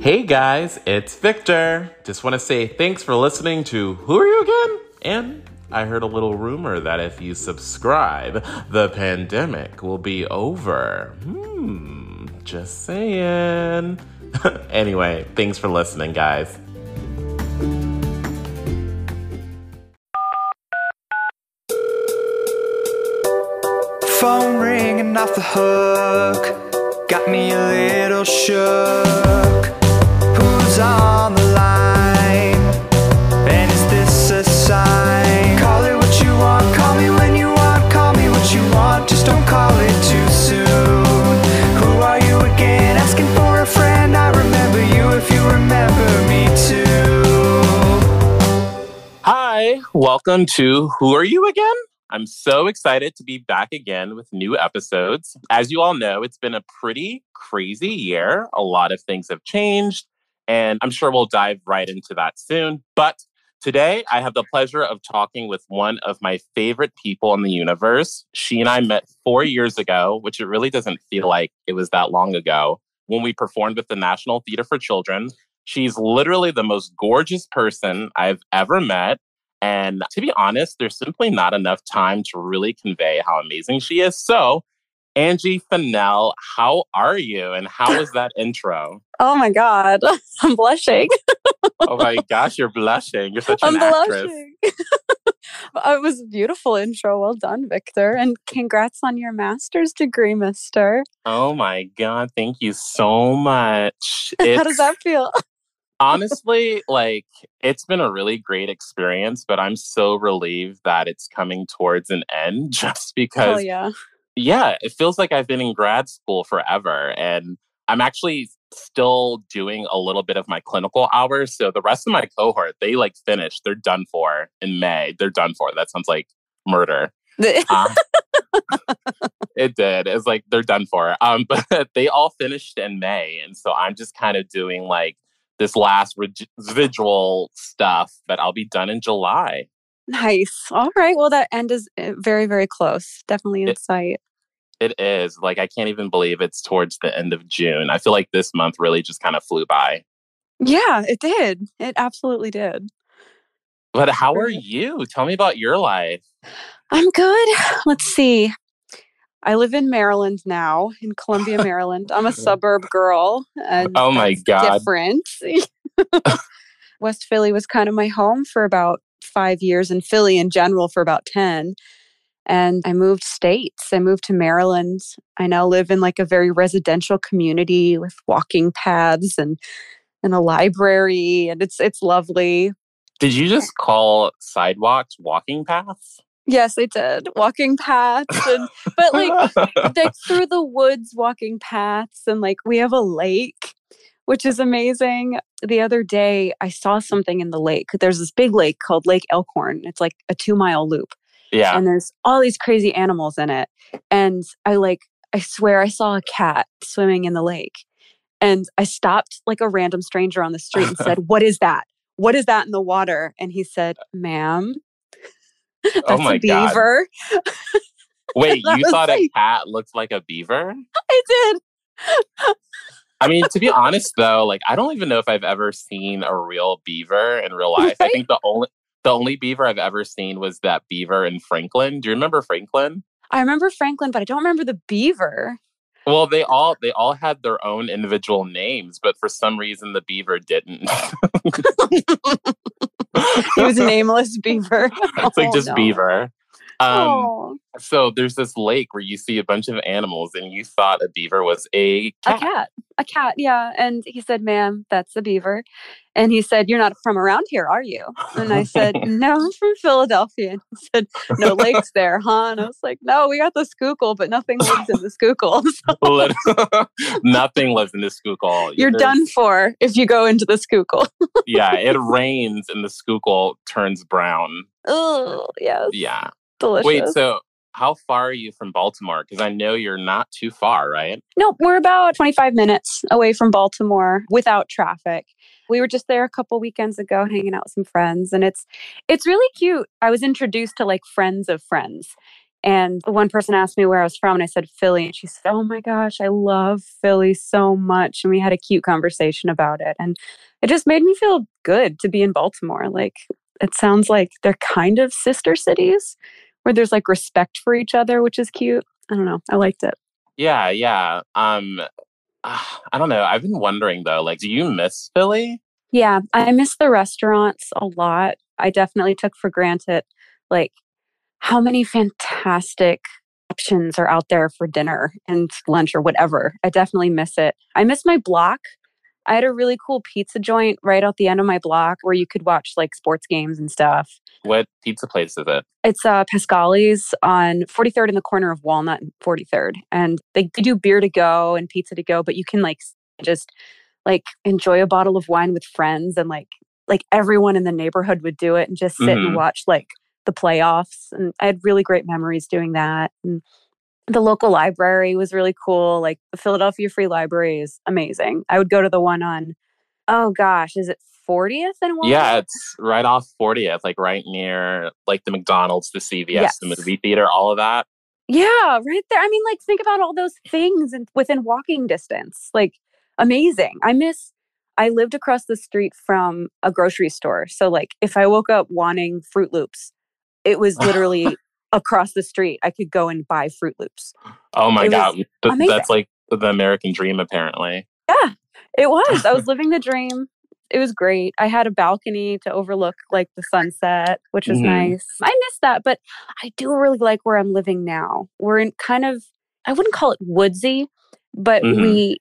Hey guys, it's Victor. Just want to say thanks for listening to Who Are You Again? And I heard a little rumor that if you subscribe, the pandemic will be over. Hmm, just saying. anyway, thanks for listening, guys. Phone ringing off the hook, got me a little shook. And is this call me when you want, call me what you want, just don't call it too soon. Who are you again? Asking for a friend, I remember you if you remember me too. Hi, welcome to Who Are You Again? I'm so excited to be back again with new episodes. As you all know, it's been a pretty crazy year. A lot of things have changed, and I'm sure we'll dive right into that soon. But today, I have the pleasure of talking with one of my favorite people in the universe. She and I met four years ago, which it really doesn't feel like it was that long ago, when we performed with the National Theater for Children. She's literally the most gorgeous person I've ever met. And to be honest, there's simply not enough time to really convey how amazing she is. So, Angie Fennell, how are you? And how was that intro? Oh my God, I'm blushing. Oh my gosh, you're blushing. You're such I'm an actress. blushing. it was a beautiful intro. Well done, Victor. And congrats on your master's degree, mister. Oh my God, thank you so much. How does that feel? honestly, like it's been a really great experience, but I'm so relieved that it's coming towards an end just because Oh, yeah. Yeah, it feels like I've been in grad school forever. And I'm actually still doing a little bit of my clinical hours. So the rest of my cohort, they like finished, they're done for in May. They're done for. That sounds like murder. Um, it did. It's like they're done for. Um, but they all finished in May. And so I'm just kind of doing like this last residual stuff, but I'll be done in July. nice. All right. Well, that end is uh, very, very close. Definitely in It- sight. It is. Like, I can't even believe it's towards the end of June. I feel like this month really just kind of flew by. Yeah, it did. It absolutely did. But how are you? Tell me about your life. I'm good. Let's see. I live in Maryland now, in Columbia, Maryland. I'm a suburb girl. Oh and Oh my God. Different. West Philly was kind of my home for about five years, and Philly in general for about 10. And I moved states. I moved to Maryland. I now live in like a very residential community with walking paths and and a library, and it's it's lovely. Did you eh just call sidewalks walking paths? Yes, I did. Walking paths and but like like through the woods walking paths and like we have a lake which is amazing the other day i saw something in the lake there's this big lake called lake elkhorn it's like a two mile loop yeah. and there's all these crazy animals in it and i like i swear i saw a cat swimming in the lake and i stopped like a random stranger on the street and said what is that what is that in the water and he said ma'am oh that's oh my a God. beaver Wait, you thought a cat looked like a beaver? i did I mean, to be honest though, like I don't even know if I've ever seen a real beaver in real life. I think the only the only beaver I've ever seen was that beaver in Franklin. Do you remember Franklin? I remember Franklin, but I don't remember the beaver. Well, they all they all had their own individual names, but for some reason the beaver didn't. He was a nameless beaver. it's like Oh, just no. beaver. Um, oh, So there's this lake where you see a bunch of animals, and you thought a beaver was a cat. a cat. cat. A cat, yeah. And he said, ma'am, that's a beaver. And he said, You're not from around here, are you? And I said, No, I'm from Philadelphia. And he said, No lakes there, huh? And I was like, No, we got the Schuylkill, but nothing lives in the Schuylkill. So Nothing lives in the Schuylkill. you're There's- done for if you go into the Schuylkill. yeah, it rains and the Schuylkill turns brown. oh, yes. Yeah. Delicious. Wait, so how far are you from Baltimore? Because I know you're not too far, right? No, we're about 25 minutes away from Baltimore without traffic. We were just there a couple weekends ago hanging out with some friends and it's it's really cute. I was introduced to like friends of friends. And one person asked me where I was from, and I said Philly. And she said, Oh my gosh, I love Philly so much. And we had a cute conversation about it. And it just made me feel good to be in Baltimore. Like, it sounds like they're kind of sister cities where there's like respect for each other, which is cute. I don't know. I liked it. Yeah, yeah. Um, I don't know. I've been wondering though, like, do you miss Philly? Yeah, I miss the restaurants a lot. I definitely took for granted, like, how many fantastic options are out there for dinner and lunch or whatever. I definitely miss it. I miss my block. I had a really cool pizza joint right out the end of my block where you could watch like sports games and stuff. What pizza place is it? It's uh, Pasqually's on 43rd in the corner of Walnut and 43rd. And they, they do beer to go and pizza to go, but you can like just like enjoy a bottle of wine with friends and like like everyone in the neighborhood would do it and just sit mm-hmm. and watch like the playoffs and I had really great memories doing that and the local library was really cool like the Philadelphia Free Library is amazing. I would go to the one on oh gosh, is it 40th and Yeah, it's right off 40th, like right near like the McDonald's, the CVS, yes. the movie theater, all of that. Yeah, right there. I mean, like think about all those things and within walking distance. Like amazing. I miss I lived across the street from a grocery store. So like if I woke up wanting Fruit Loops, it was literally across the street. I could go and buy Fruit Loops. Oh my it god. That's like the American dream apparently. Yeah. It was. I was living the dream. It was great. I had a balcony to overlook like the sunset, which was mm-hmm. nice. I miss that, but I do really like where I'm living now. We're in kind of I wouldn't call it woodsy, but mm-hmm. we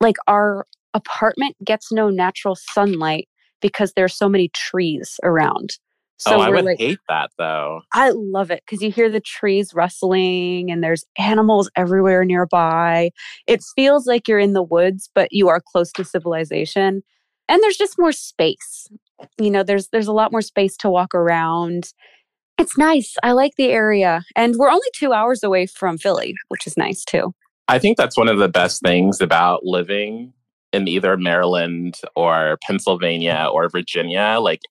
like our apartment gets no natural sunlight because there's so many trees around. Oh, so oh, I would like, hate that though. I love it because you hear the trees rustling and there's animals everywhere nearby. It feels like you're in the woods, but you are close to civilization. And there's just more space. You know, there's there's a lot more space to walk around. It's nice. I like the area. And we're only two hours away from Philly, which is nice too. I think that's one of the best things about living in either Maryland or Pennsylvania or Virginia. Like,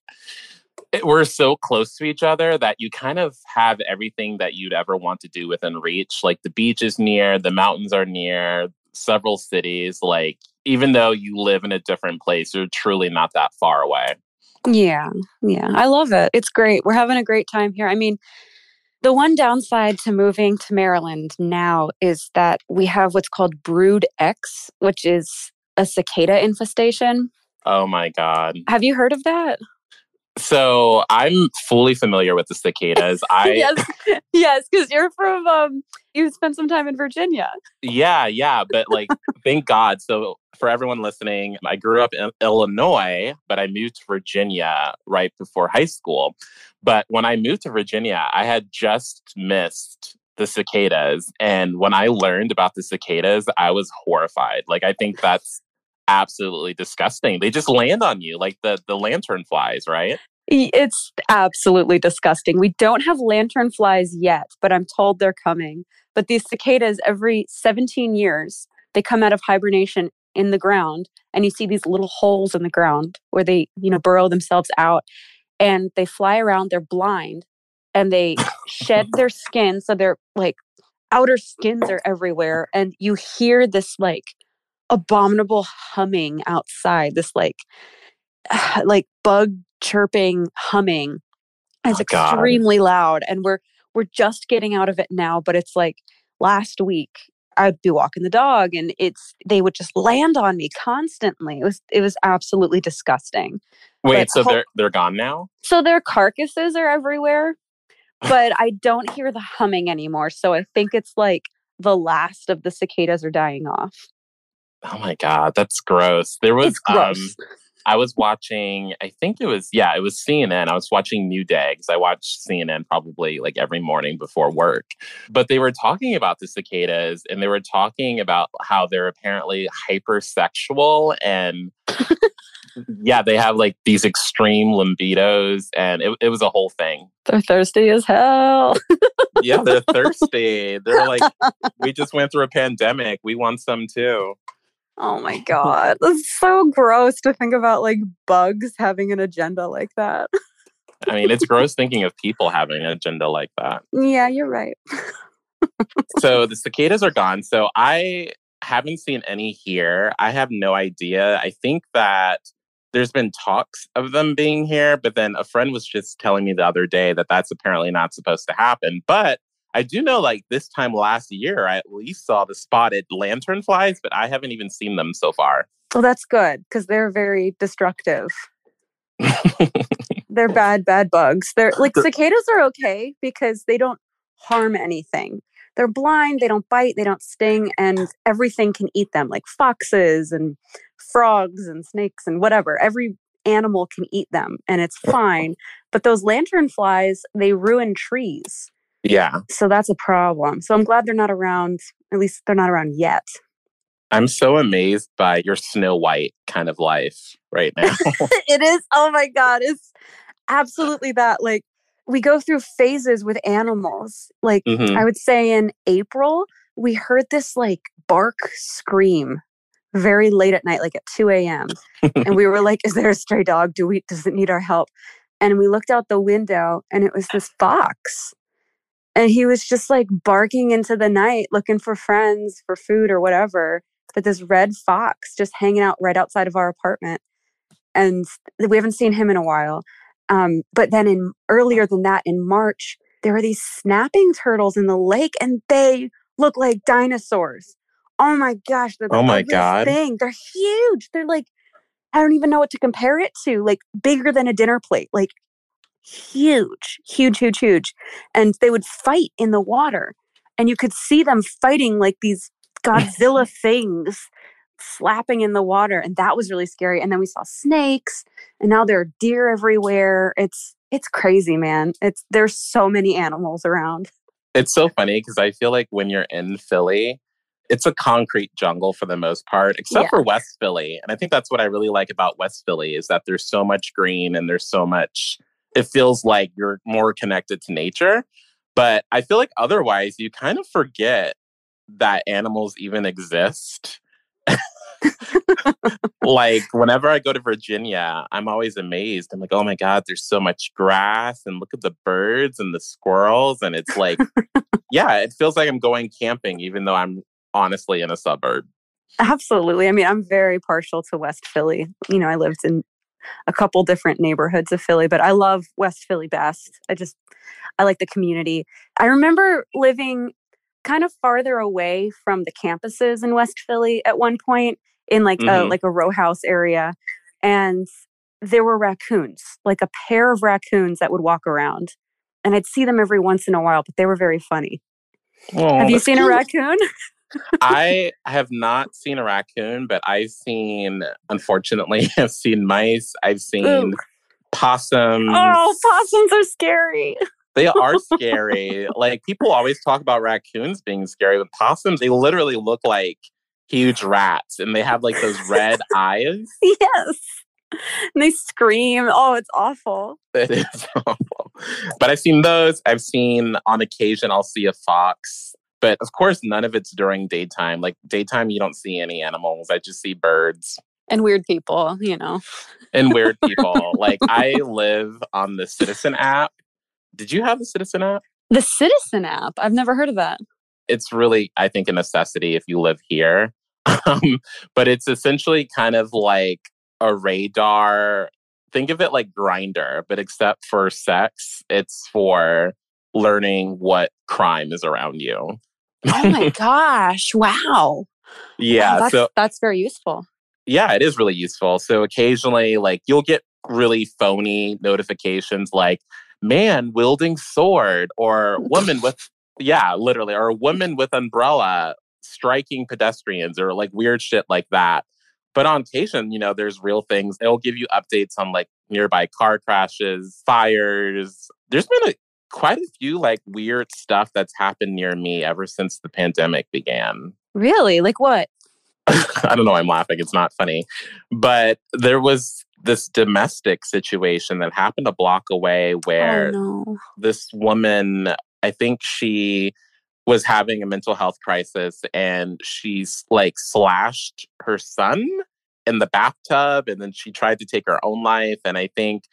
it, we're so close to each other that you kind of have everything that you'd ever want to do within reach. Like, the beach is near, the mountains are near, several cities. Like, even though you live in a different place, you're truly not that far away. Yeah, yeah. I love it. It's great. We're having a great time here. I mean, the one downside to moving to Maryland now is that we have what's called Brood X, which is a cicada infestation. Oh my God. Have you heard of that? So I'm fully familiar with the cicadas. I yes, yes, because you're from um, you spent some time in Virginia. Yeah, yeah, but like, thank God. So for everyone listening, I grew up in Illinois, but I moved to Virginia right before high school. But when I moved to Virginia, I had just missed the cicadas, and when I learned about the cicadas, I was horrified. Like, I think that's absolutely disgusting. They just land on you like the the lantern flies, right? It's absolutely disgusting. We don't have lantern flies yet, but I'm told they're coming. But these cicadas every 17 years, they come out of hibernation in the ground and you see these little holes in the ground where they, you know, burrow themselves out and they fly around, they're blind and they shed their skin so their like outer skins are everywhere and you hear this like abominable humming outside, this like like bug chirping humming. It's oh, extremely God. loud and we're we're just getting out of it now, but it's like last week I'd be walking the dog and it's they would just land on me constantly. It was it was absolutely disgusting. Wait, but so ho- they're they're gone now? So their carcasses are everywhere, but I don't hear the humming anymore. So I think it's like the last of the cicadas are dying off. Oh my god, that's gross. There was um I was watching, I think it was, yeah, it was CNN. I was watching New Day because I watch CNN probably like every morning before work. But they were talking about the cicadas and they were talking about how they're apparently hypersexual and yeah, they have like these extreme libidos and it, it was a whole thing. They're thirsty as hell. yeah, they're thirsty. They're like, we just went through a pandemic. We want some too. Oh my god, that's so gross to think about like bugs having an agenda like that. I mean, it's gross thinking of people having an agenda like that. Yeah, you're right. so the cicadas are gone. So I haven't seen any here. I have no idea. I think that there's been talks of them being here, but then a friend was just telling me the other day that that's apparently not supposed to happen. But I do know, like this time last year, I at least saw the spotted lanternflies, but I haven't even seen them so far. Well, that's good because they're very destructive. they're bad, bad bugs. They're like cicadas are okay because they don't harm anything. They're blind, they don't bite, they don't sting, and everything can eat them, like foxes and frogs and snakes and whatever. Every animal can eat them and it's fine. But those lantern flies, they ruin trees. Yeah. So that's a problem. So I'm glad they're not around. At least they're not around yet. I'm so amazed by your Snow White kind of life right now. it is. Oh my God. It's absolutely that. Like, we go through phases with animals. Like, mm-hmm. I would say in April, we heard this like bark scream very late at night, like at 2 a.m. and we were like, Is there a stray dog? Do we, does it need our help? And we looked out the window and it was this fox. And he was just like barking into the night, looking for friends, for food or whatever. But this red fox just hanging out right outside of our apartment. And we haven't seen him in a while. Um, but then in earlier than that, in March, there were these snapping turtles in the lake and they look like dinosaurs. Oh my gosh, they're the oh my god thing. They're huge. They're like I don't even know what to compare it to. Like bigger than a dinner plate. Like huge, huge, huge, huge. And they would fight in the water. And you could see them fighting like these Godzilla things slapping in the water. And that was really scary. And then we saw snakes and now there are deer everywhere. It's it's crazy, man. It's there's so many animals around. It's so funny because I feel like when you're in Philly, it's a concrete jungle for the most part, except yeah. for West Philly. And I think that's what I really like about West Philly is that there's so much green and there's so much it feels like you're more connected to nature. But I feel like otherwise you kind of forget that animals even exist. like whenever I go to Virginia, I'm always amazed. I'm like, oh my God, there's so much grass and look at the birds and the squirrels. And it's like, yeah, it feels like I'm going camping, even though I'm honestly in a suburb. Absolutely. I mean, I'm very partial to West Philly. You know, I lived in a couple different neighborhoods of Philly, but I love West Philly best. I just, I like the community. I remember living kind of farther away from the campuses in West Philly at one point in like mm-hmm. a like a row house area and there were raccoons, like a pair of raccoons that would walk around. And I'd see them every once in a while, but they were very funny. Oh, Have you seen cute. a raccoon? I have not seen a raccoon, but I've seen, unfortunately, I've seen mice. I've seen Ooh. possums. Oh, possums are scary. They are scary. like people always talk about raccoons being scary, but possums, they literally look like huge rats and they have like those red eyes. Yes. And they scream. Oh, it's awful. It is awful. But I've seen those. I've seen on occasion I'll see a fox but of course, none of it's during daytime. Like daytime, you don't see any animals. I just see birds and weird people, you know. and weird people. like I live on the Citizen app. Did you have the Citizen app? The Citizen app? I've never heard of that. It's really, I think, a necessity if you live here. Um, but it's essentially kind of like a radar. Think of it like Grindr, but except for sex, it's for learning what crime is around you. Oh my gosh. Wow. Yeah. Wow, that's, so that's very useful. Yeah, it is really useful. So occasionally, like, you'll get really phony notifications like, man wielding sword or woman with, yeah, literally, or a woman with umbrella striking pedestrians or like weird shit like that. But on occasion, you know, there's real things. It'll give you updates on like nearby car crashes, fires. There's been a quite a few like weird stuff that's happened near me ever since the pandemic began. Really? Like what? I don't know. I'm laughing. It's not funny. But there was this domestic situation that happened a block away oh, where oh, no. this woman, I think she was having a mental health crisis and she's like slashed her son in the bathtub and then she tried to take her own life. And I think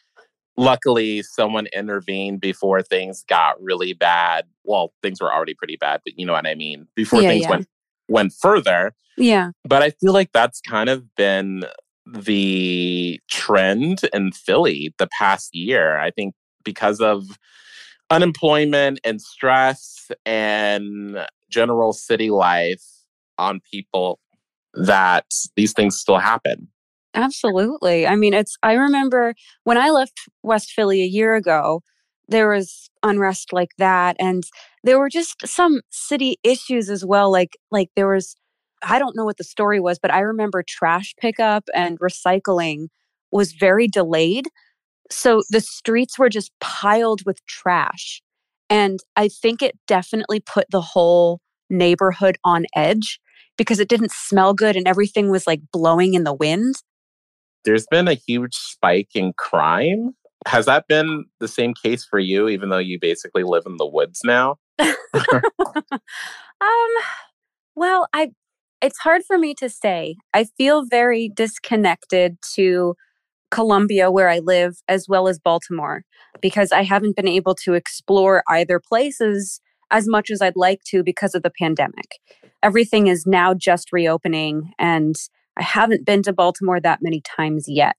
luckily someone intervened before things got really bad. Well, things were already pretty bad, but you know what I mean. Before Yeah, things yeah. went went further. Yeah. But I feel like that's kind of been the trend in Philly the past year. I think because of unemployment and stress and general city life on people that these things still happen. Absolutely. I mean, it's, I remember when I left West Philly a year ago, there was unrest like that. And there were just some city issues as well. Like, like there was, I don't know what the story was, but I remember trash pickup and recycling was very delayed. So the streets were just piled with trash. And I think it definitely put the whole neighborhood on edge because it didn't smell good and everything was like blowing in the wind. There's been a huge spike in crime. Has that been the same case for you, even though you basically live in the woods now? um well i it's hard for me to say i feel very disconnected to columbia where i live as well as baltimore because i haven't been able to explore either places as much as i'd like to because of the pandemic everything is now just reopening and i haven't been to baltimore that many times yet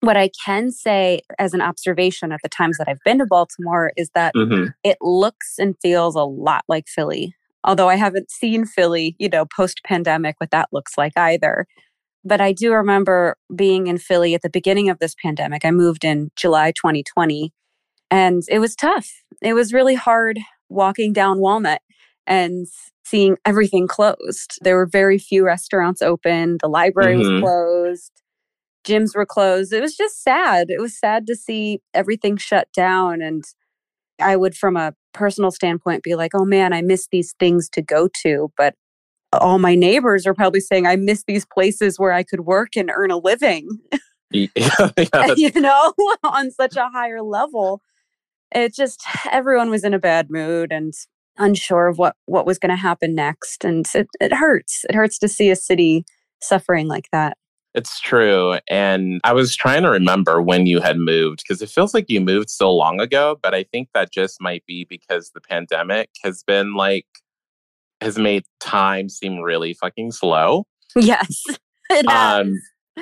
what i can say as an observation at the times that i've been to baltimore is that Mhm. it looks and feels a lot like Philly. Although I haven't seen Philly, you know, post pandemic, what that looks like either. But I do remember being in Philly at the beginning of this pandemic. I moved in July 2020, and it was tough. It was really hard walking down Walnut and seeing everything closed. There were very few restaurants open, the library Mhm. was closed, gyms were closed. It was just sad. It was sad to see everything shut down. And I would, from a personal standpoint, be like, oh man, I miss these things to go to. But all my neighbors are probably saying, I miss these places where I could work and earn a living, Yeah, yeah, you know, on such a higher level. It just, everyone was in a bad mood and unsure of what, what was going to happen next. And it, it hurts. It hurts to see a city suffering like that. It's true. And I was trying to remember when you had moved because it feels like you moved so long ago, but I think that just might be because the pandemic has been like, has made time seem really fucking slow. Yes, it has. Um,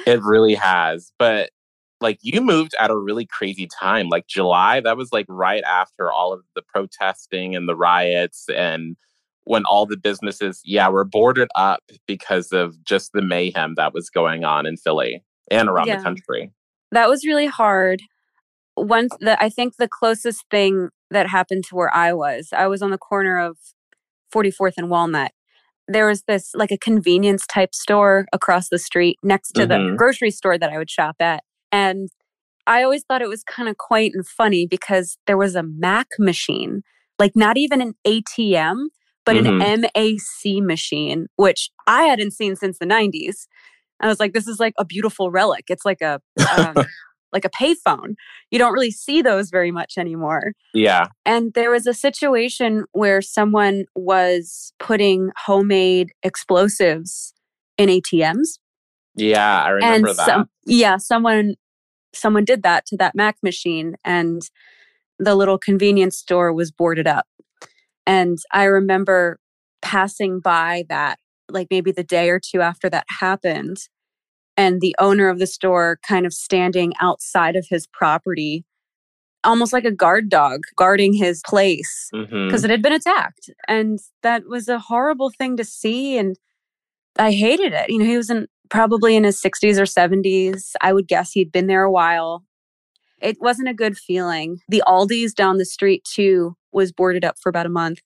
it really has. But like you moved at a really crazy time, like July, that was like right after all of the protesting and the riots and when all the businesses, yeah, were boarded up because of just the mayhem that was going on in Philly and around Yeah. the country. that was really hard. once the I think the closest thing that happened to where I was, I was on the corner of 44th and Walnut. There was this like a convenience type store across the street next to the Mhm. grocery store that I would shop at, and I always thought it was kind of quaint and funny because there was a Mac machine, like not even an ATM, but Mhm. an MAC machine, which I hadn't seen since the 90s. I was like, this is like a beautiful relic. It's like a um, like a payphone. You don't really see those very much anymore. Yeah. And there was a situation where someone was putting homemade explosives in ATMs. Yeah. I remember and that. some yeah, someone someone did that to that Mac machine and the little convenience store was boarded up. And I remember passing by that like maybe the day or two after that happened and the owner of the store kind of standing outside of his property almost like a guard dog guarding his place mm-hmm. because it had been attacked and that was a horrible thing to see and i hated it you know he was in probably in his 60s or 70s i would guess he'd been there a while. It wasn't a good feeling. The aldi's down the street too was boarded up for about a month.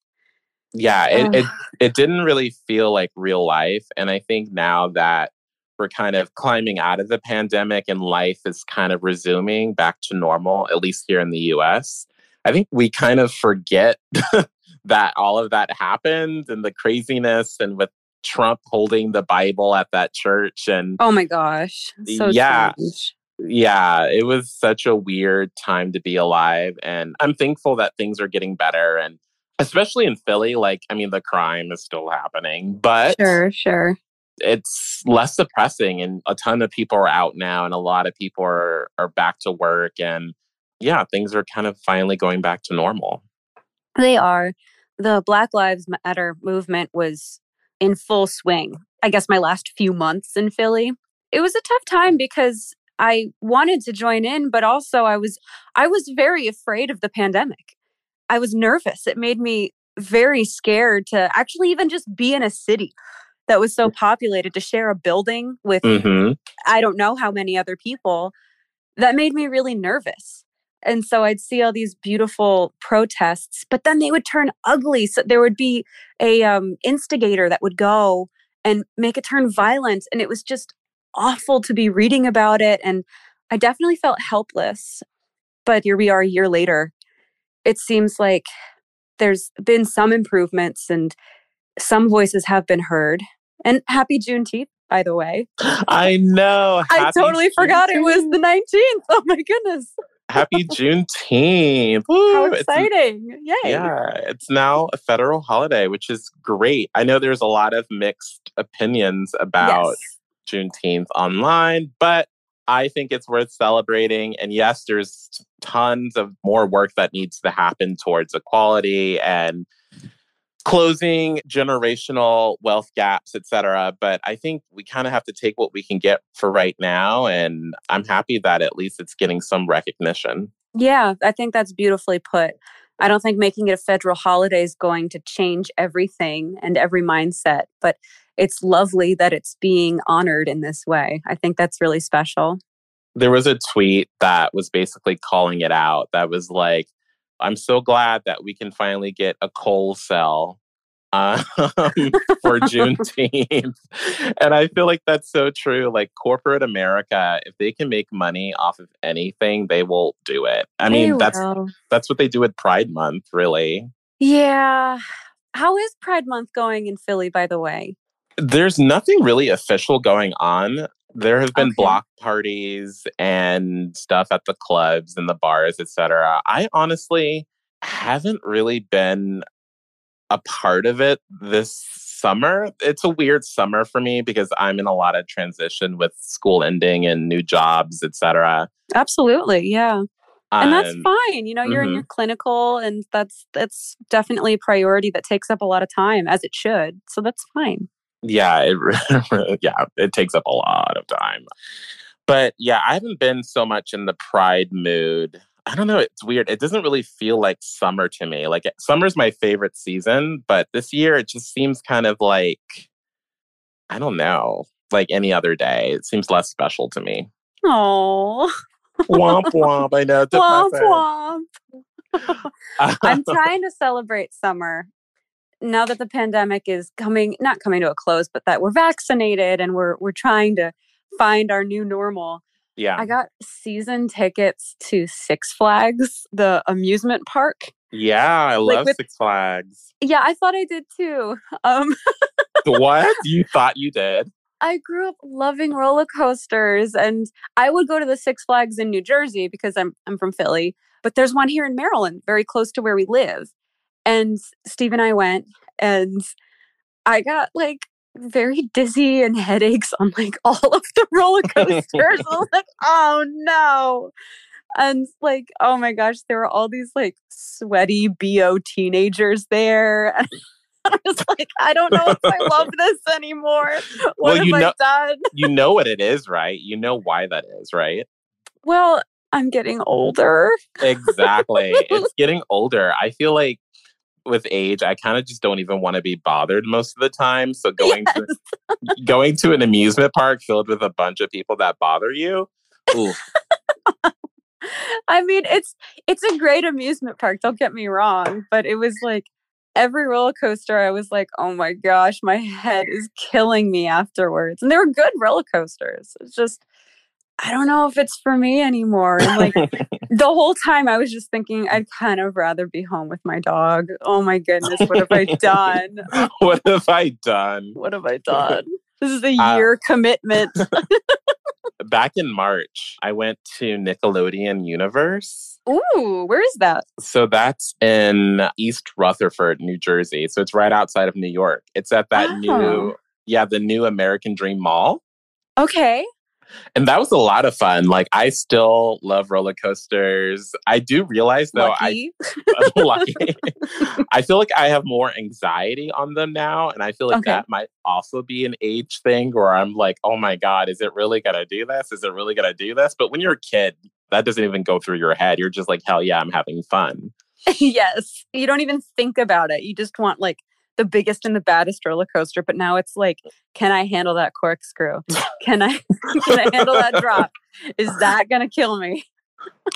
Yeah, it, it it didn't really feel like real life. And I think now that we're kind of climbing out of the pandemic and life is kind of resuming back to normal, at least here in the US, I think we kind of forget that all of that happened and the craziness and with Trump holding the Bible at that church and oh my gosh so Yeah. strange. yeah, it was such a weird time to be alive. And I'm thankful that things are getting better. And especially in Philly, like, I mean, the crime is still happening, but sure sure it's less depressing. And a ton of people are out now, and a lot of people are, are back to work. And yeah, things are kind of finally going back to normal. They are. The Black Lives Matter movement was in full swing. I guess my last few months in Philly. It was a tough time because I wanted to join in, but also I was I was very afraid of the pandemic. I was nervous. It made me very scared to actually even just be in a city that was so populated to share a building with hmm I don't know how many other people. That made me really nervous. And so I'd see all these beautiful protests, but then they would turn ugly. So there would be a um, instigator that would go and make it turn violent, and it was just awful to be reading about it. And I definitely felt helpless. But here we are a year later. It seems like there's been some improvements and some voices have been heard. And happy Juneteenth, by the way. I know. I totally forgot it was the 19th. Oh my goodness. Happy Juneteenth. How Woo, it's- exciting. Yay. Yeah, it's now a federal holiday, which is great. I know there's a lot of mixed opinions about Yes. Juneteenth online, but I think it's worth celebrating. And yes, there's tons of more work that needs to happen towards equality and closing generational wealth gaps, et cetera. But I think we kind of have to take what we can get for right now. And I'm happy that at least it's getting some recognition. Yeah, I think that's beautifully put. I don't think making it a federal holiday is going to change everything and every mindset, but it's lovely that it's being honored in this way. I think that's really special. there was a tweet that was basically calling it out that was like i'm so glad that we can finally get a coal cell um, for juneteenth and i feel like that's so true like corporate america if they can make money off of anything they will do it i They mean that's that's what they do with pride month really Yeah. How is Pride Month going in Philly, by the way? there's nothing really official going on. There have been Okay. block parties and stuff at the clubs and the bars, etc. I honestly haven't really been a part of it this summer. It's a weird summer for me because I'm in a lot of transition with school ending and new jobs, etc. Absolutely. Yeah. And that's Um, fine. You know, you're in mhm. your clinical and that's that's definitely a priority that takes up a lot of time as it should. So that's fine. Yeah it yeah it takes up a lot of time but yeah i haven't been so much in the pride mood i don't know it's weird it doesn't really feel like summer to me like summer's my favorite season but this year it just seems kind of like i don't know like any other day it seems less special to me Oh. womp womp i know Womp womp. I'm trying to celebrate summer now that the pandemic is coming not coming to a close, but that we're vaccinated and we're we're trying to find our new normal. yeah I got season tickets to Six Flags, the amusement park. yeah i like love with- six flags Yeah, I thought I did too. Um what you thought you did I grew up loving roller coasters and I would go to the Six Flags in New Jersey because I'm I'm from Philly, but there's one here in Maryland, very close to where we live. And Steve and I went and I got like very dizzy and headaches on like all of the roller coasters. I was like, oh no. And like, oh my gosh, there were all these like sweaty BO teenagers there. And I was like, I don't know if I love this anymore. What Well, have you I done? you know what it is right you know why that is right Well, I'm getting older. Exactly. it's getting older. I feel like with age, I kind of just don't even want to be bothered most of the time. So going to going to an amusement park filled with a bunch of people that bother you, I mean, it's it's a great amusement park, don't get me wrong, but it was like every roller coaster I was like, "Oh my gosh, my head is killing me afterwards." And they were good roller coasters. It's just I don't know if it's for me anymore. And like the whole time I was just thinking I'd kind of rather be home with my dog. Oh my goodness, what have I done? what have I done? What have I done? This is a Uh, year commitment. Back in March, I went to Nickelodeon Universe. Ooh, where is that? So that's in East Rutherford, New Jersey. So it's right outside of New York. It's at that Oh. new, yeah, the new American Dream Mall. Okay. And that was a lot of fun. Like I still love roller coasters. I do realize though Lucky. I lucky. I feel like I have more anxiety on them now. And I feel like Okay. that might also be an age thing where I'm like, oh my God, is it really gonna do this? Is it really gonna do this? But when you're a kid, that doesn't even go through your head. You're just like, hell yeah, I'm having fun. yes. You don't even think about it. You just want like the biggest and the baddest roller coaster. But now it's like, can I handle that corkscrew? Can I can I handle that drop? Is that gonna kill me?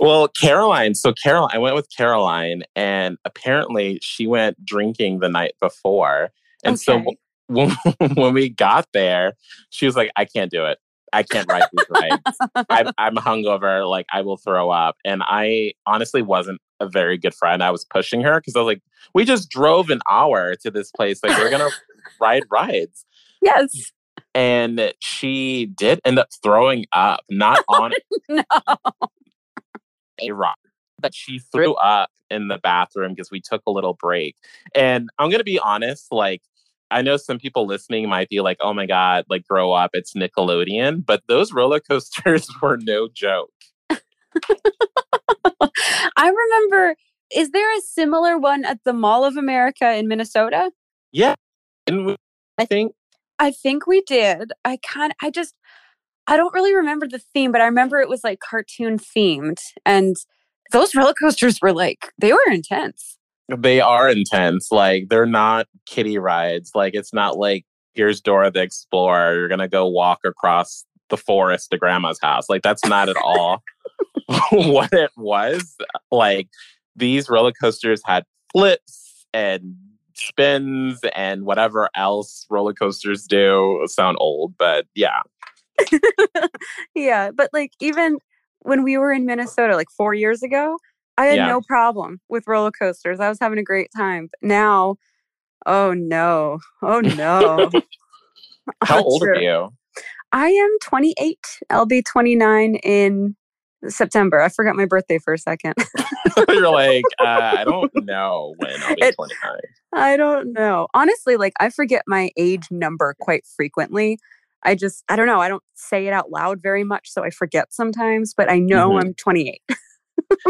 Well, Caroline. So Caroline, I went with Caroline, and apparently she went drinking the night before. And so Okay. when, when we got there, she was like, I can't do it. I can't ride these rides. I'm, I'm hungover. Like, I will throw up. And I honestly wasn't a very good friend. I was pushing her because I was like, we just drove an hour to this place. Like, we're going to ride rides. yes. And she did end up throwing up, not on No. a rock, but she threw up in the bathroom because we took a little break. And I'm going to be honest, like, I know some people listening might be like, oh my God, like, grow up, it's Nickelodeon. But those roller coasters were no joke. I remember, is there a similar one at the Mall of America in Minnesota? Yeah. And we, I think, I think we did. I kind I just I don't really remember the theme, but I remember it was like cartoon themed. And those roller coasters were like they were intense. They are intense. Like, they're not kiddie rides. Like, it's not like, here's Dora the Explorer. You're to go walk across the forest to grandma's house. Like, that's not at all what it was. Like, these roller coasters had flips and spins and whatever else roller coasters do. Sound old, but yeah. yeah, but like even when we were in Minnesota like 4 years ago, I had Yeah. no problem with roller coasters. I was having a great time. But now, oh no. Oh no. How old are you? I am 28. I'll be 29 in September. I forgot my birthday for a second. You're like, uh, I don't know when I'll be It- 29. I don't know. Honestly, like I forget my age number quite frequently. I just, I don't know. I don't say it out loud very much, so I forget sometimes, but I know Mhm. I'm 28.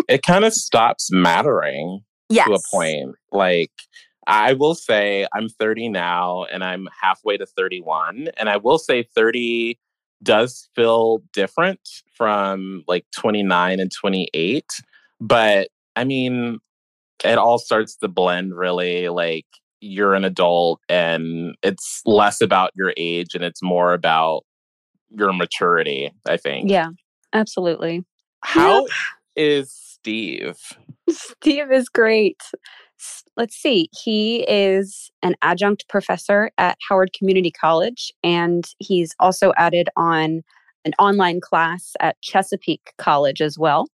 It kind of stops mattering. Yes. to a point. Like, I will say I'm 30 now and I'm halfway to 31. And I will say 30 does feel different from like 29 and 28. But I mean, it all starts to blend really. Like, you're an adult and it's less about your age and it's more about your maturity, I think. Yeah, absolutely. How is Steve? Steve is great. Let's see. He is an adjunct professor at Howard Community College, and he's also added on an online class at Chesapeake College as well,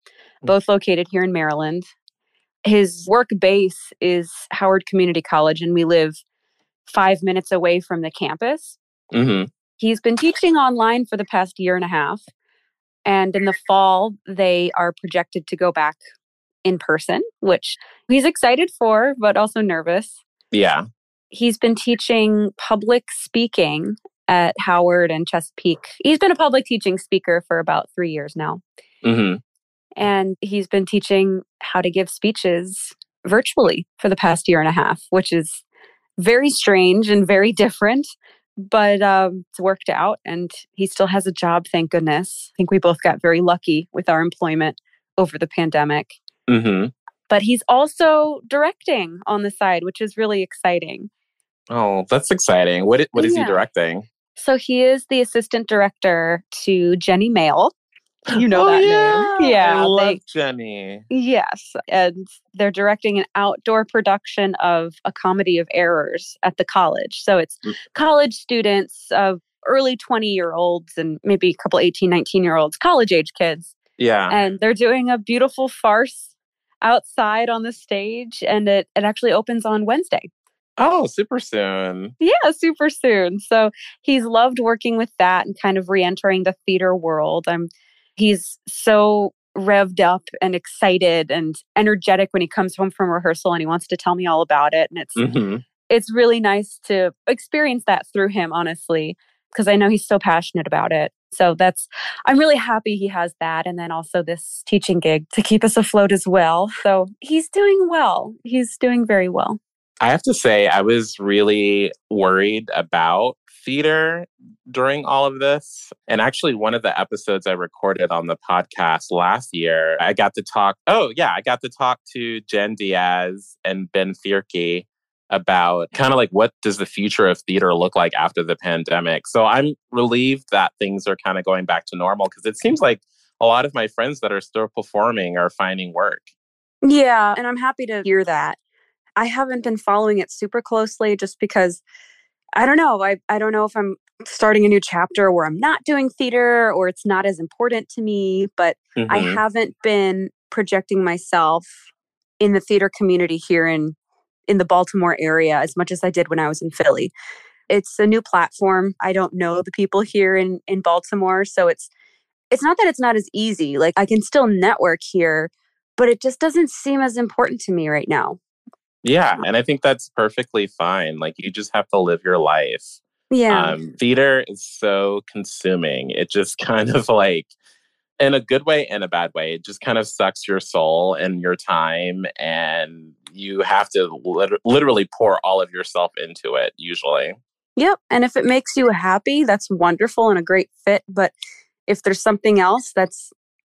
both located here in Maryland. His work base is Howard Community College, and we live five minutes away from the campus. hmm He's been teaching online for the past year and a half. And in the fall, they are projected to go back in person, which he's excited for, but also nervous. Yeah. He's been teaching public speaking at Howard and Chesapeake. He's been a public teaching speaker for about three years now. hmm And he's been teaching how to give speeches virtually for the past year and a half, which is very strange and very different. But um, it's worked out, and he still has a job, thank goodness. I think we both got very lucky with our employment over the pandemic. hmm But he's also directing on the side, which is really exciting. Oh, that's exciting. What what is Yeah. he directing? So he is the assistant director to Jenny Mail. You know Oh, that yeah. name. Yeah. I love they- Jenny. Yes, and they're directing an outdoor production of a comedy of errors at the college. So it's Mm. college students of early 20 year olds and maybe a couple 18, 19 year olds, college age kids. Yeah. And they're doing a beautiful farce outside on the stage, and it, it actually opens on Wednesday. oh, super soon. Yeah, super soon. So he's loved working with that and kind of re-entering the theater world. I'm he's so revved up and excited and energetic when he comes home from rehearsal and he wants to tell me all about it. And it's hmm it's really nice to experience that through him, honestly. because I know he's so passionate about it. So that's, I'm really happy he has that. And then also this teaching gig to keep us afloat as well. So he's doing well. He's doing very well. I have to say, I was really worried about theater during all of this. And actually, one of the episodes I recorded on the podcast last year, I got to talk. Oh, yeah, I got to talk to Jen Diaz and Ben Fierke about kind of like what does the future of theater look like after the pandemic. So I'm relieved that things are kind of going back to normal because it seems like a lot of my friends that are still performing are finding work. Yeah, and I'm happy to hear that. I haven't been following it super closely just because I don't know. I, I don't know if I'm starting a new chapter where I'm not doing theater or it's not as important to me, but mm-hmm. I haven't been projecting myself in the theater community here in in the Baltimore area as much as I did when I was in Philly. It's a new platform. I don't know the people here in in Baltimore, so it's it's not that it's not as easy. Like I can still network here, but it just doesn't seem as important to me right now. Yeah, and I think that's perfectly fine. Like you just have to live your life. Yeah. Um, theater is so consuming. It just kind of like in a good way and a bad way. It just kind of sucks your soul and your time, and you have to lit- literally pour all of yourself into it, usually. Yep. And if it makes you happy, that's wonderful and a great fit. But if there's something else that's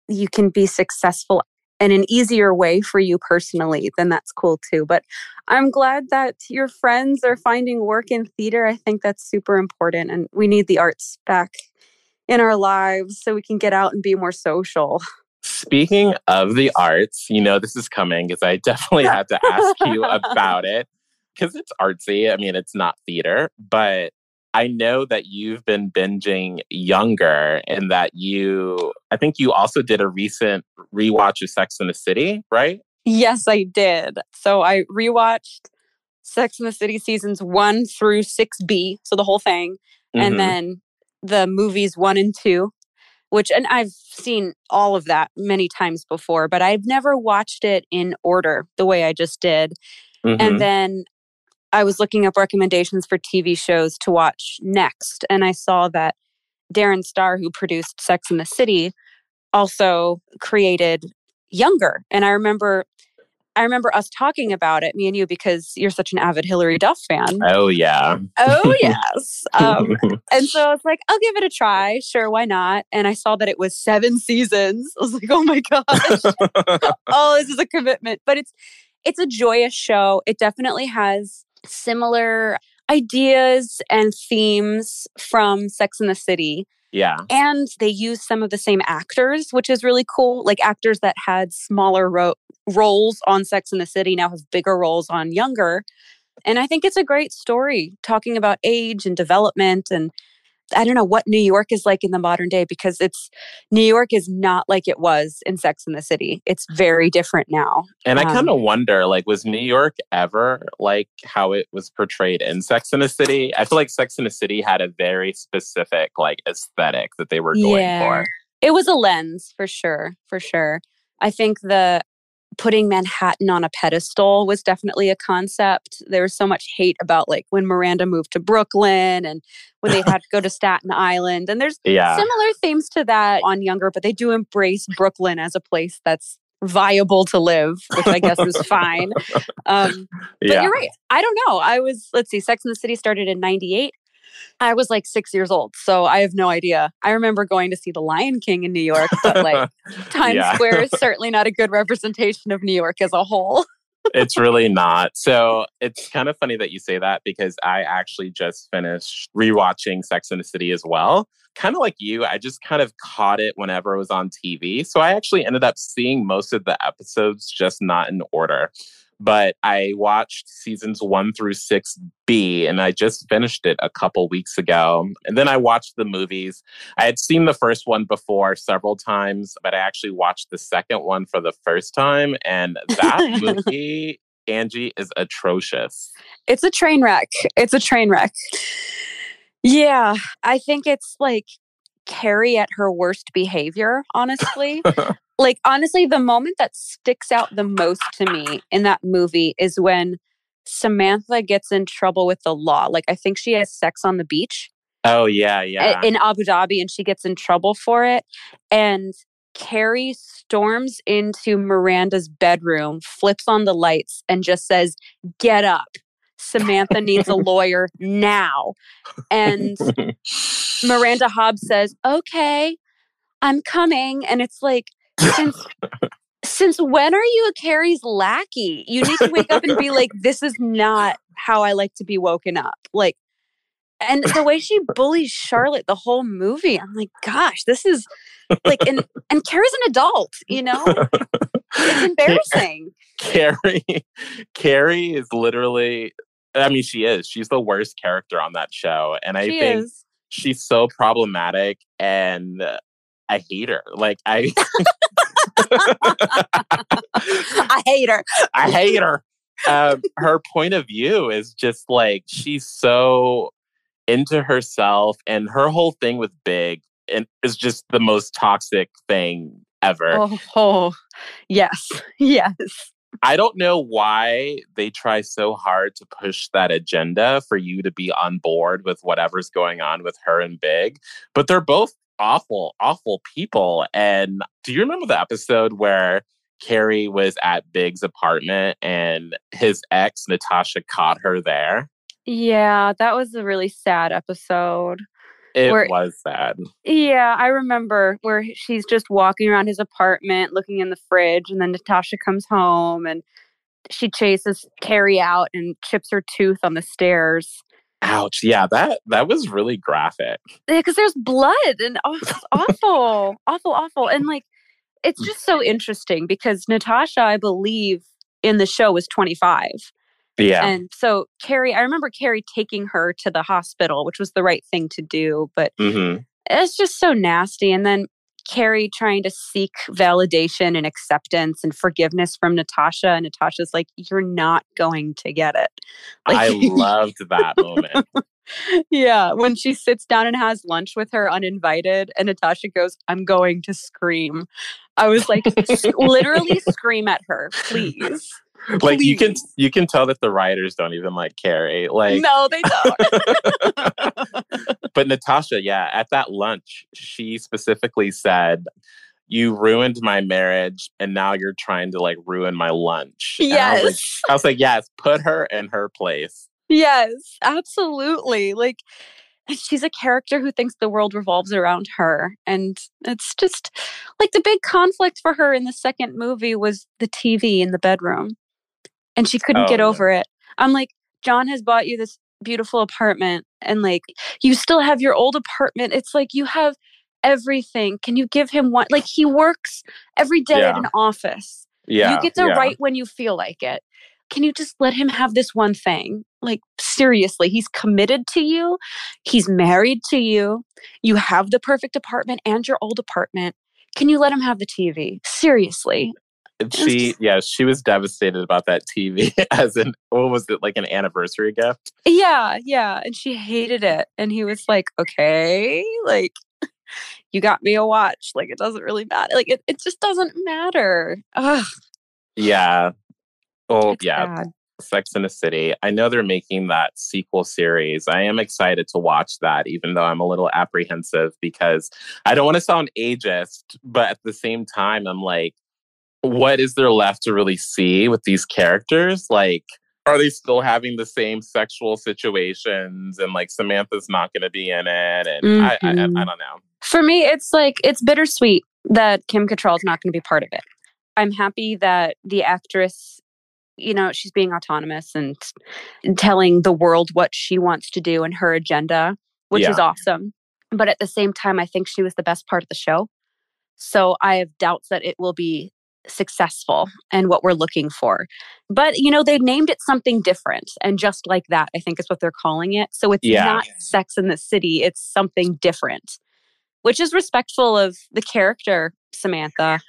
you can be successful in an easier way for you personally, then that's cool too. But I'm glad that your friends are finding work in theater. I think that's super important. And we need the arts back in our lives so we can get out and be more social. Speaking of the arts, you know, this is coming because I definitely had to ask you about it because it's artsy. I mean, it's not theater, but I know that you've been binging younger and that you, I think you also did a recent rewatch of Sex and the City, right? Yes, I did. So I rewatched Sex and the City seasons one through 6B, so the whole thing. Mm-hmm. And then the movies one and two, which, and I've seen all of that many times before, but I've never watched it in order the way I just did. Mm-hmm. And then I was looking up recommendations for TV shows to watch next, and I saw that Darren Star, who produced Sex and the City, also created Younger. And I remember I remember us talking about it, me and you, because you're such an avid Hilary Duff fan. Oh, yeah. Oh, yes. Um, and so I was like, I'll give it a try. Sure, why not? And I saw that it was seven seasons. I was like, oh my gosh. oh, this is a commitment. But it's it's a joyous show. It definitely has similar ideas and themes from Sex and the City. Yeah. And they use some of the same actors, which is really cool. Like actors that had smaller ro- roles on Sex and the City now have bigger roles on Younger. And I think it's a great story talking about age and development and I don't know what New York is like in the modern day because it's New York is not like it was in Sex and the City. It's very different now. And I kind of um, wonder like was New York ever like how it was portrayed in Sex and the City? I feel like Sex and the City had a very specific like aesthetic that they were going yeah. for. It was a lens for sure, for sure. I think the putting Manhattan on a pedestal was definitely a concept. There was so much hate about like when Miranda moved to Brooklyn and when they had to go to Staten Island. And there's yeah. similar themes to that on Younger, but they do embrace Brooklyn as a place that's viable to live, which I guess is fine. Um, but yeah. you're right. I don't know. I was, let's see, Sex and the City started in 98. I was like six years old, so I have no idea. I remember going to see The Lion King in New York, but like Times yeah. Square is certainly not a good representation of New York as a whole. it's really not. So it's kind of funny that you say that because I actually just finished rewatching Sex and the City as well. Kind of like you, I just kind of caught it whenever it was on TV. So I actually ended up seeing most of the episodes just not in order but I watched seasons one through six B and I just finished it a couple weeks ago. And then I watched the movies. I had seen the first one before several times, but I actually watched the second one for the first time. And that movie, Angie, is atrocious. It's a train wreck. It's a train wreck. Yeah, I think it's like Carrie at her worst behavior, honestly. like honestly the moment that sticks out the most to me in that movie is when Samantha gets in trouble with the law. Like I think she has sex on the beach Oh yeah, yeah. in Abu Dhabi and she gets in trouble for it. And Carrie storms into Miranda's bedroom, flips on the lights, and just says, Get up. Samantha needs a lawyer now. And Miranda Hobbs says, Okay, I'm coming. And it's like, since since when are you a Carrie's lackey? You need to wake up and be like, this is not how I like to be woken up. Like, and the way she bullies Charlotte the whole movie, I'm like, gosh, this is like, and and Carrie's an adult, you know, it's embarrassing. Carrie, Carrie is literally. I mean, she is. She's the worst character on that show, and I she think is. she's so problematic, and I hate her. Like I, I hate her. I hate her. Um, her point of view is just like she's so into herself, and her whole thing with Big and is just the most toxic thing ever. Oh, oh, yes, yes. I don't know why they try so hard to push that agenda for you to be on board with whatever's going on with her and Big, but they're both awful, awful people. And do you remember the episode where Carrie was at Big's apartment and his ex, Natasha, caught her there? Yeah, that was a really sad episode. It Where- was sad. Yeah, I remember where she's just walking around his apartment looking in the fridge, and then Natasha comes home and she chases Carrie out and chips her tooth on the stairs. Ouch. Yeah, that that was really graphic. Yeah, because there's blood and oh, it's awful, awful, awful. And like, it's just so interesting because Natasha, I believe, in the show was 25. Yeah. And so Carrie, I remember Carrie taking her to the hospital, which was the right thing to do, but hmm it's just so nasty. And then Carrie trying to seek validation and acceptance and forgiveness from Natasha. And Natasha's like, You're not going to get it. Like, I loved that moment. yeah. When she sits down and has lunch with her uninvited, and Natasha goes, I'm going to scream. I was like, "S- literally scream at her, please. like you can you can tell that the writers don't even like Carrie. Eh, like no, they don't. but Natasha, yeah, at that lunch, she specifically said, "You ruined my marriage, and now you're trying to like ruin my lunch." And I was like- yes. I was like, "Yes, put her in her place." Yes, absolutely. Like she's a character who thinks the world revolves around her. And it's just like the big conflict for her in the second movie was the TV in the bedroom. And she couldn't Oh, get over it. I'm like, John has bought you this beautiful apartment and like you still have your old apartment. It's like you have everything. Can you give him one? Like he works every day at an office. Yeah, You get to yeah. write when you feel like it. Can you just let him have this one thing? Like, seriously, he's committed to you. He's married to you. You have the perfect apartment and your old apartment. Can you let him have the TV? Seriously. She, yeah, she was devastated about that TV as an what was it like an anniversary gift? Yeah, yeah. And she hated it. And he was like, okay, like, you got me a watch. Like, it doesn't really matter. Like, it, it just doesn't matter. Ugh, Yeah. Oh, it's yeah. bad. Sex and the City. I know they're making that sequel series. I am excited to watch that, even though I'm a little apprehensive because I don't want to sound ageist, but at the same time, I'm like, what is there left to really see with these characters? Like, are they still having the same sexual situations? And like Samantha's not going to be in it. And I, I, I, I Mhm. don't know. For me, it's like it's bittersweet that Kim Cattrall is not going to be part of it. I'm happy that the actress, you know, she's being autonomous and telling the world what she wants to do and her agenda, which is awesome. But at the same time, I think she was the best part of the show. So I have doubts that it will be successful and what we're looking for. But, you know, they named it something different. And just like that, I think is what they're calling it. So it's Yeah. not Sex and the City, it's something different, which is respectful of the character, Samantha.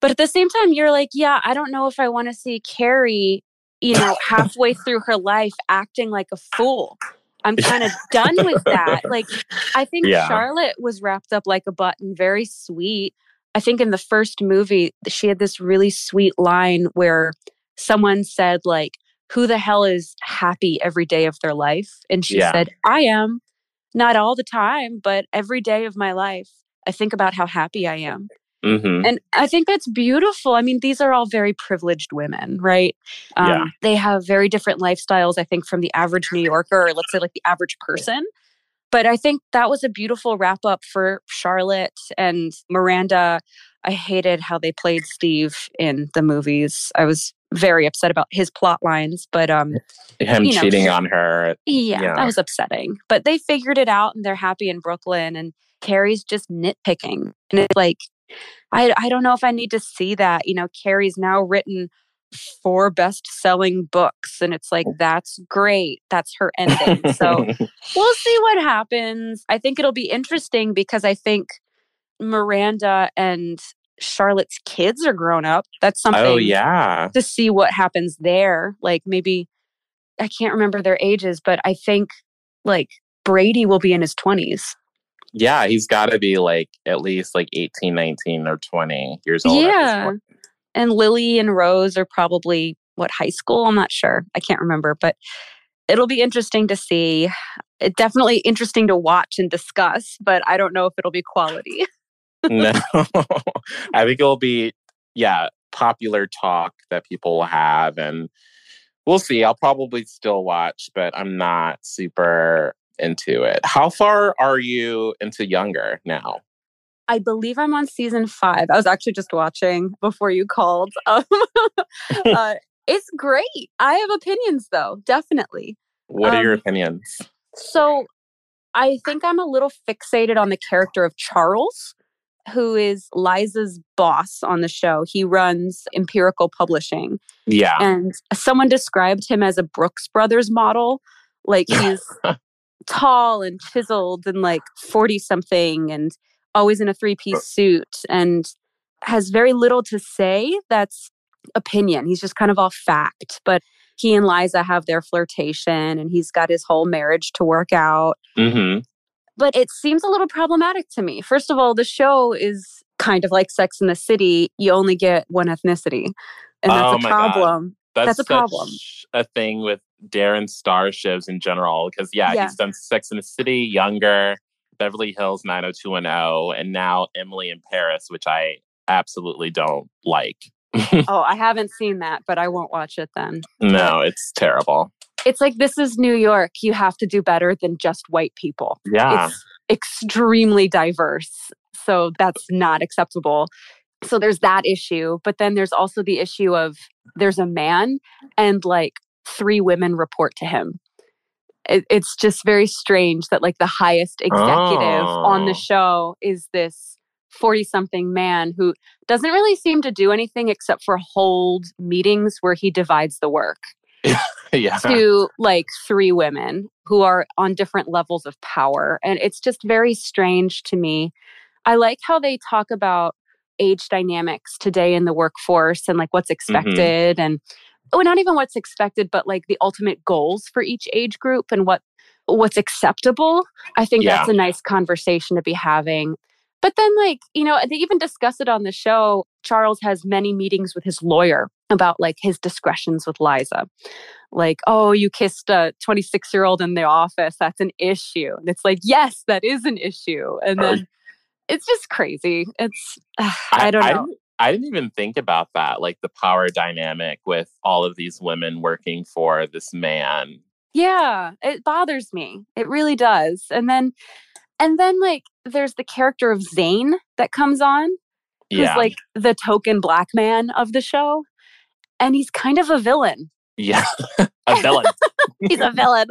But at the same time, you're like, yeah, I don't know if I want to see Carrie, you know, halfway through her life acting like a fool. I'm kind of done with that. Like, I think Yeah. Charlotte was wrapped up like a button, very sweet. I think in the first movie, she had this really sweet line where someone said, like, who the hell is happy every day of their life? And she Yeah. said, I am. not all the time, but every day of my life, I think about how happy I am. hmm And I think that's beautiful. I mean, these are all very privileged women, right? Um, Yeah. They have very different lifestyles, I think, from the average New Yorker, or let's say like the average person. But I think that was a beautiful wrap up for Charlotte and Miranda. I hated how they played Steve in the movies. I was very upset about his plot lines, but um, Him You know, cheating on her. yeah, Yeah. that was upsetting. But they figured it out and they're happy in Brooklyn. And Carrie's just nitpicking. And it's like, I, I don't know if I need to see that. You know, Carrie's now written four best selling books. And it's like, oh. that's great. That's her ending. So we'll see what happens. I think it'll be interesting because I think Miranda and Charlotte's kids are grown up. That's oh, something oh yeah. to see what happens there. Like maybe I can't remember their ages, but I think like Brady will be in his 20s. Yeah, he's got to be like at least like 18, 19 or 20 years old. Yeah. And Lily and Rose are probably what high school? I'm not sure. I can't remember, but it'll be interesting to see. It definitely interesting to watch and discuss, but I don't know if it'll be quality. no. I think it'll be, yeah, popular talk that people will have. And we'll see. I'll probably still watch, but I'm not super into it. How far are you into younger now? I believe I'm on season five. I was actually just watching before you called. Um, uh, it's great. I have opinions though, definitely. What are your Um, opinions? So I think I'm a little fixated on the character of Charles, who is Liza's boss on the show. He runs Empirical Publishing. Yeah. And someone described him as a Brooks Brothers model. Like he's tall and chiseled and like 40 something and always in a three piece suit and has very little to say that's opinion. He's just kind of all fact. But he and Liza have their flirtation and he's got his whole marriage to work out. hmm But it seems a little problematic to me. First of all, the show is kind of like Sex and the City. You only get one ethnicity. And that's Oh a problem. That's, That's a problem. A thing with Darren Star shows in general, because yeah, Yeah. he's done Sex and the City, Younger, Beverly Hills 90210, and now Emily in Paris, which I absolutely don't like. Oh, I haven't seen that, but I won't watch it then. no, it's terrible. It's like this is New York. You have to do better than just white people. Yeah. It's extremely diverse. So that's not acceptable. So there's that issue. But then there's also the issue of there's a man and like three women report to him. It, it's just very strange that like the highest executive on Oh. the show is this 40 something man who doesn't really seem to do anything except for hold meetings where he divides the work yeah. to like three women who are on different levels of power. And it's just very strange to me. I like how they talk about age dynamics today in the workforce and like what's mm-hmm. expected and oh, not even what's expected, but like the ultimate goals for each age group and what what's acceptable. I think that's a nice conversation to be having. But then, like, you know, they even discuss it on the show. Charles has many meetings with his lawyer about like his discretions with Liza. Like, oh, you kissed a 26 year old in the office. That's an issue. And it's like, yes, that is an issue. And then it's just crazy. It's, I don't know. I didn't even think about that, like the power dynamic with all of these women working for this man. Yeah, it bothers me. It really does. And then and then like there's the character of Zane that comes on who's Yeah. like the token black man of the show and he's kind of a villain. yeah. a villain. He's a villain.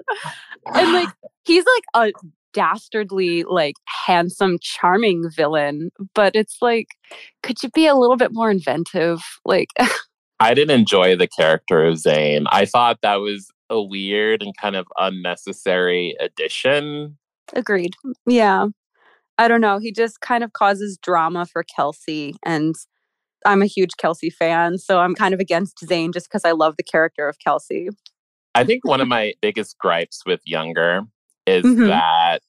And like he's like a dastardly like handsome charming villain, but it's like could you be a little bit more inventive? Like I didn't enjoy the character of Zane. I thought that was a weird and kind of unnecessary addition. Agreed. Yeah. I don't know. He just kind of causes drama for Kelsey. And I'm a huge Kelsey fan. So I'm kind of against Zane just because I love the character of Kelsey. I think one of my biggest gripes with Younger is Mhm. that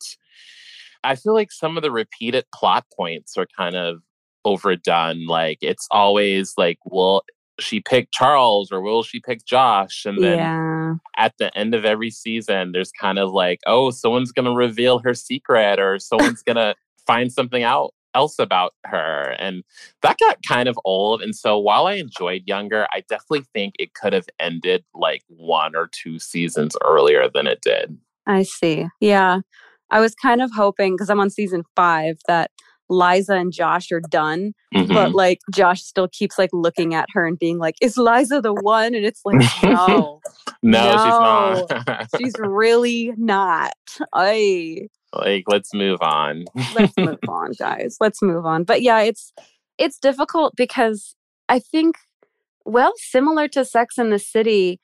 I feel like some of the repeated plot points are kind of overdone. Like it's always like, well, she pick Charles or will she pick Josh? And then yeah. at the end of every season, there's kind of like, oh, someone's going to reveal her secret or someone's going to find something out else about her. And that got kind of old. And so while I enjoyed Younger, I definitely think it could have ended like one or two seasons earlier than it did. I see. Yeah. I was kind of hoping because I'm on season five that Liza and Josh are done, Mhm. but like Josh still keeps like looking at her and being like, "Is Liza the one?" And it's like, no, no, No. she's not. she's really not. I like, let's move on. let's move on, guys. Let's move on. But yeah, it's it's difficult because I think, well, similar to Sex and the City,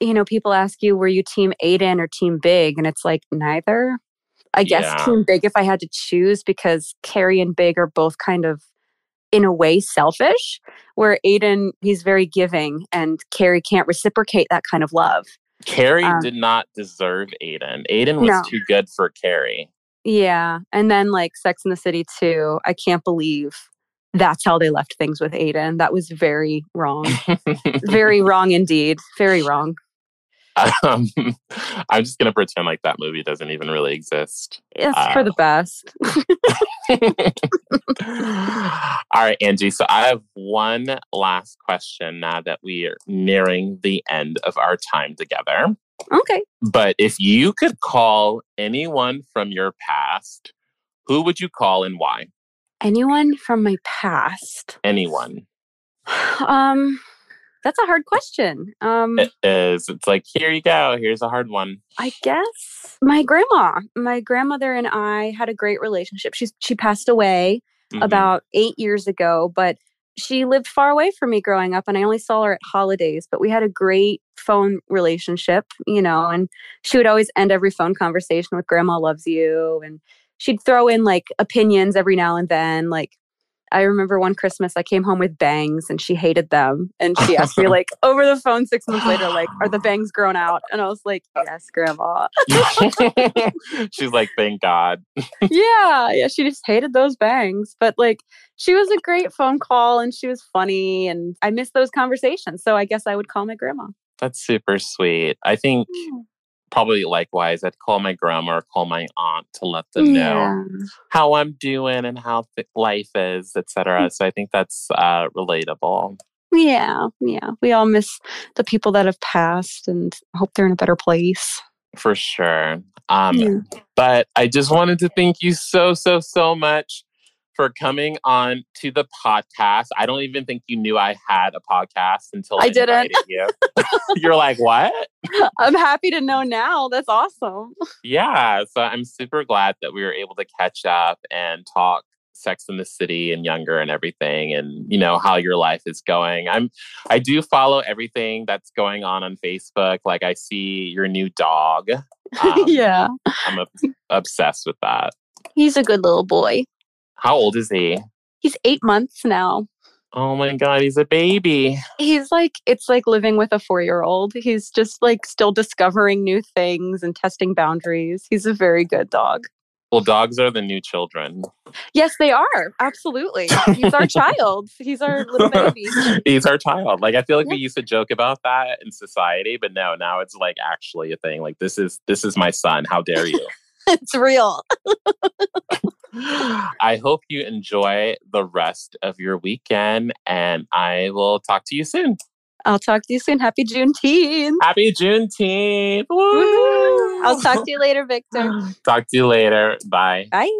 you know, people ask you, were you team Aiden or team Big? And it's like neither. I guess Yeah. team Big if I had to choose because Carrie and Big are both kind of in a way selfish, where Aiden he's very giving and Carrie can't reciprocate that kind of love. Carrie Um, did not deserve Aiden. Aiden was No. too good for Carrie. Yeah. And then like Sex and the City too. I can't believe that's how they left things with Aiden. That was very wrong. very wrong indeed. Very wrong. um, I'm just gonna pretend like that movie doesn't even really exist. It's Uh, for the best. All right, Angie. So I have one last question now that we are nearing the end of our time together. Okay. But if you could call anyone from your past, who would you call and why? Anyone from my past? Anyone. Um that's a hard question. Um It is. It's like, here you go. Here's a hard one. I guess my grandma. My grandmother and I had a great relationship. She's she passed away Mhm. about eight years ago, but she lived far away from me growing up, and I only saw her at holidays. But we had a great phone relationship, you know, and she would always end every phone conversation with Grandma loves you. And she'd throw in like opinions every now and then. Like, I remember one Christmas I came home with bangs and she hated them. And she asked me, like, over the phone six months later, like, are the bangs grown out? And I was like, yes, Grandma. She's like, thank God. yeah, yeah, she just hated those bangs. But like she was a great phone call and she was funny and I miss those conversations. So I guess I would call my grandma. That's super sweet. I think probably likewise, I'd call my grandma or call my aunt to let them know how I'm doing and how th- life is, etc. So I think that's uh, relatable. Yeah, yeah. We all miss the people that have passed and hope they're in a better place. For sure. Um, Yeah. But I just wanted to thank you so, so, so much for coming on to the podcast. I don't even think you knew I had a podcast until I, I didn't. you. You're like, what? I'm happy to know now. That's awesome. Yeah. So I'm super glad that we were able to catch up and talk Sex and the City and younger and everything and you know how your life is going. I'm I do follow everything that's going on on Facebook. Like I see your new dog. Um, yeah. I'm ob- obsessed with that. He's a good little boy. How old is he? He's eight months now. Oh my god, he's a baby. He's like, it's like living with a four year old. He's just like still discovering new things and testing boundaries. He's a very good dog. Well, dogs are the new children. Yes, they are. Absolutely. He's our child. He's our little baby. he's our child. Like I feel like we used to joke about that in society, but no, now it's like actually a thing. Like this is this is my son. How dare you? it's real. I hope you enjoy the rest of your weekend and I will talk to you soon. I'll talk to you soon. Happy Juneteenth. Happy Juneteenth. Woo-hoo. I'll talk to you later, Victor. Talk to you later. Bye. Bye.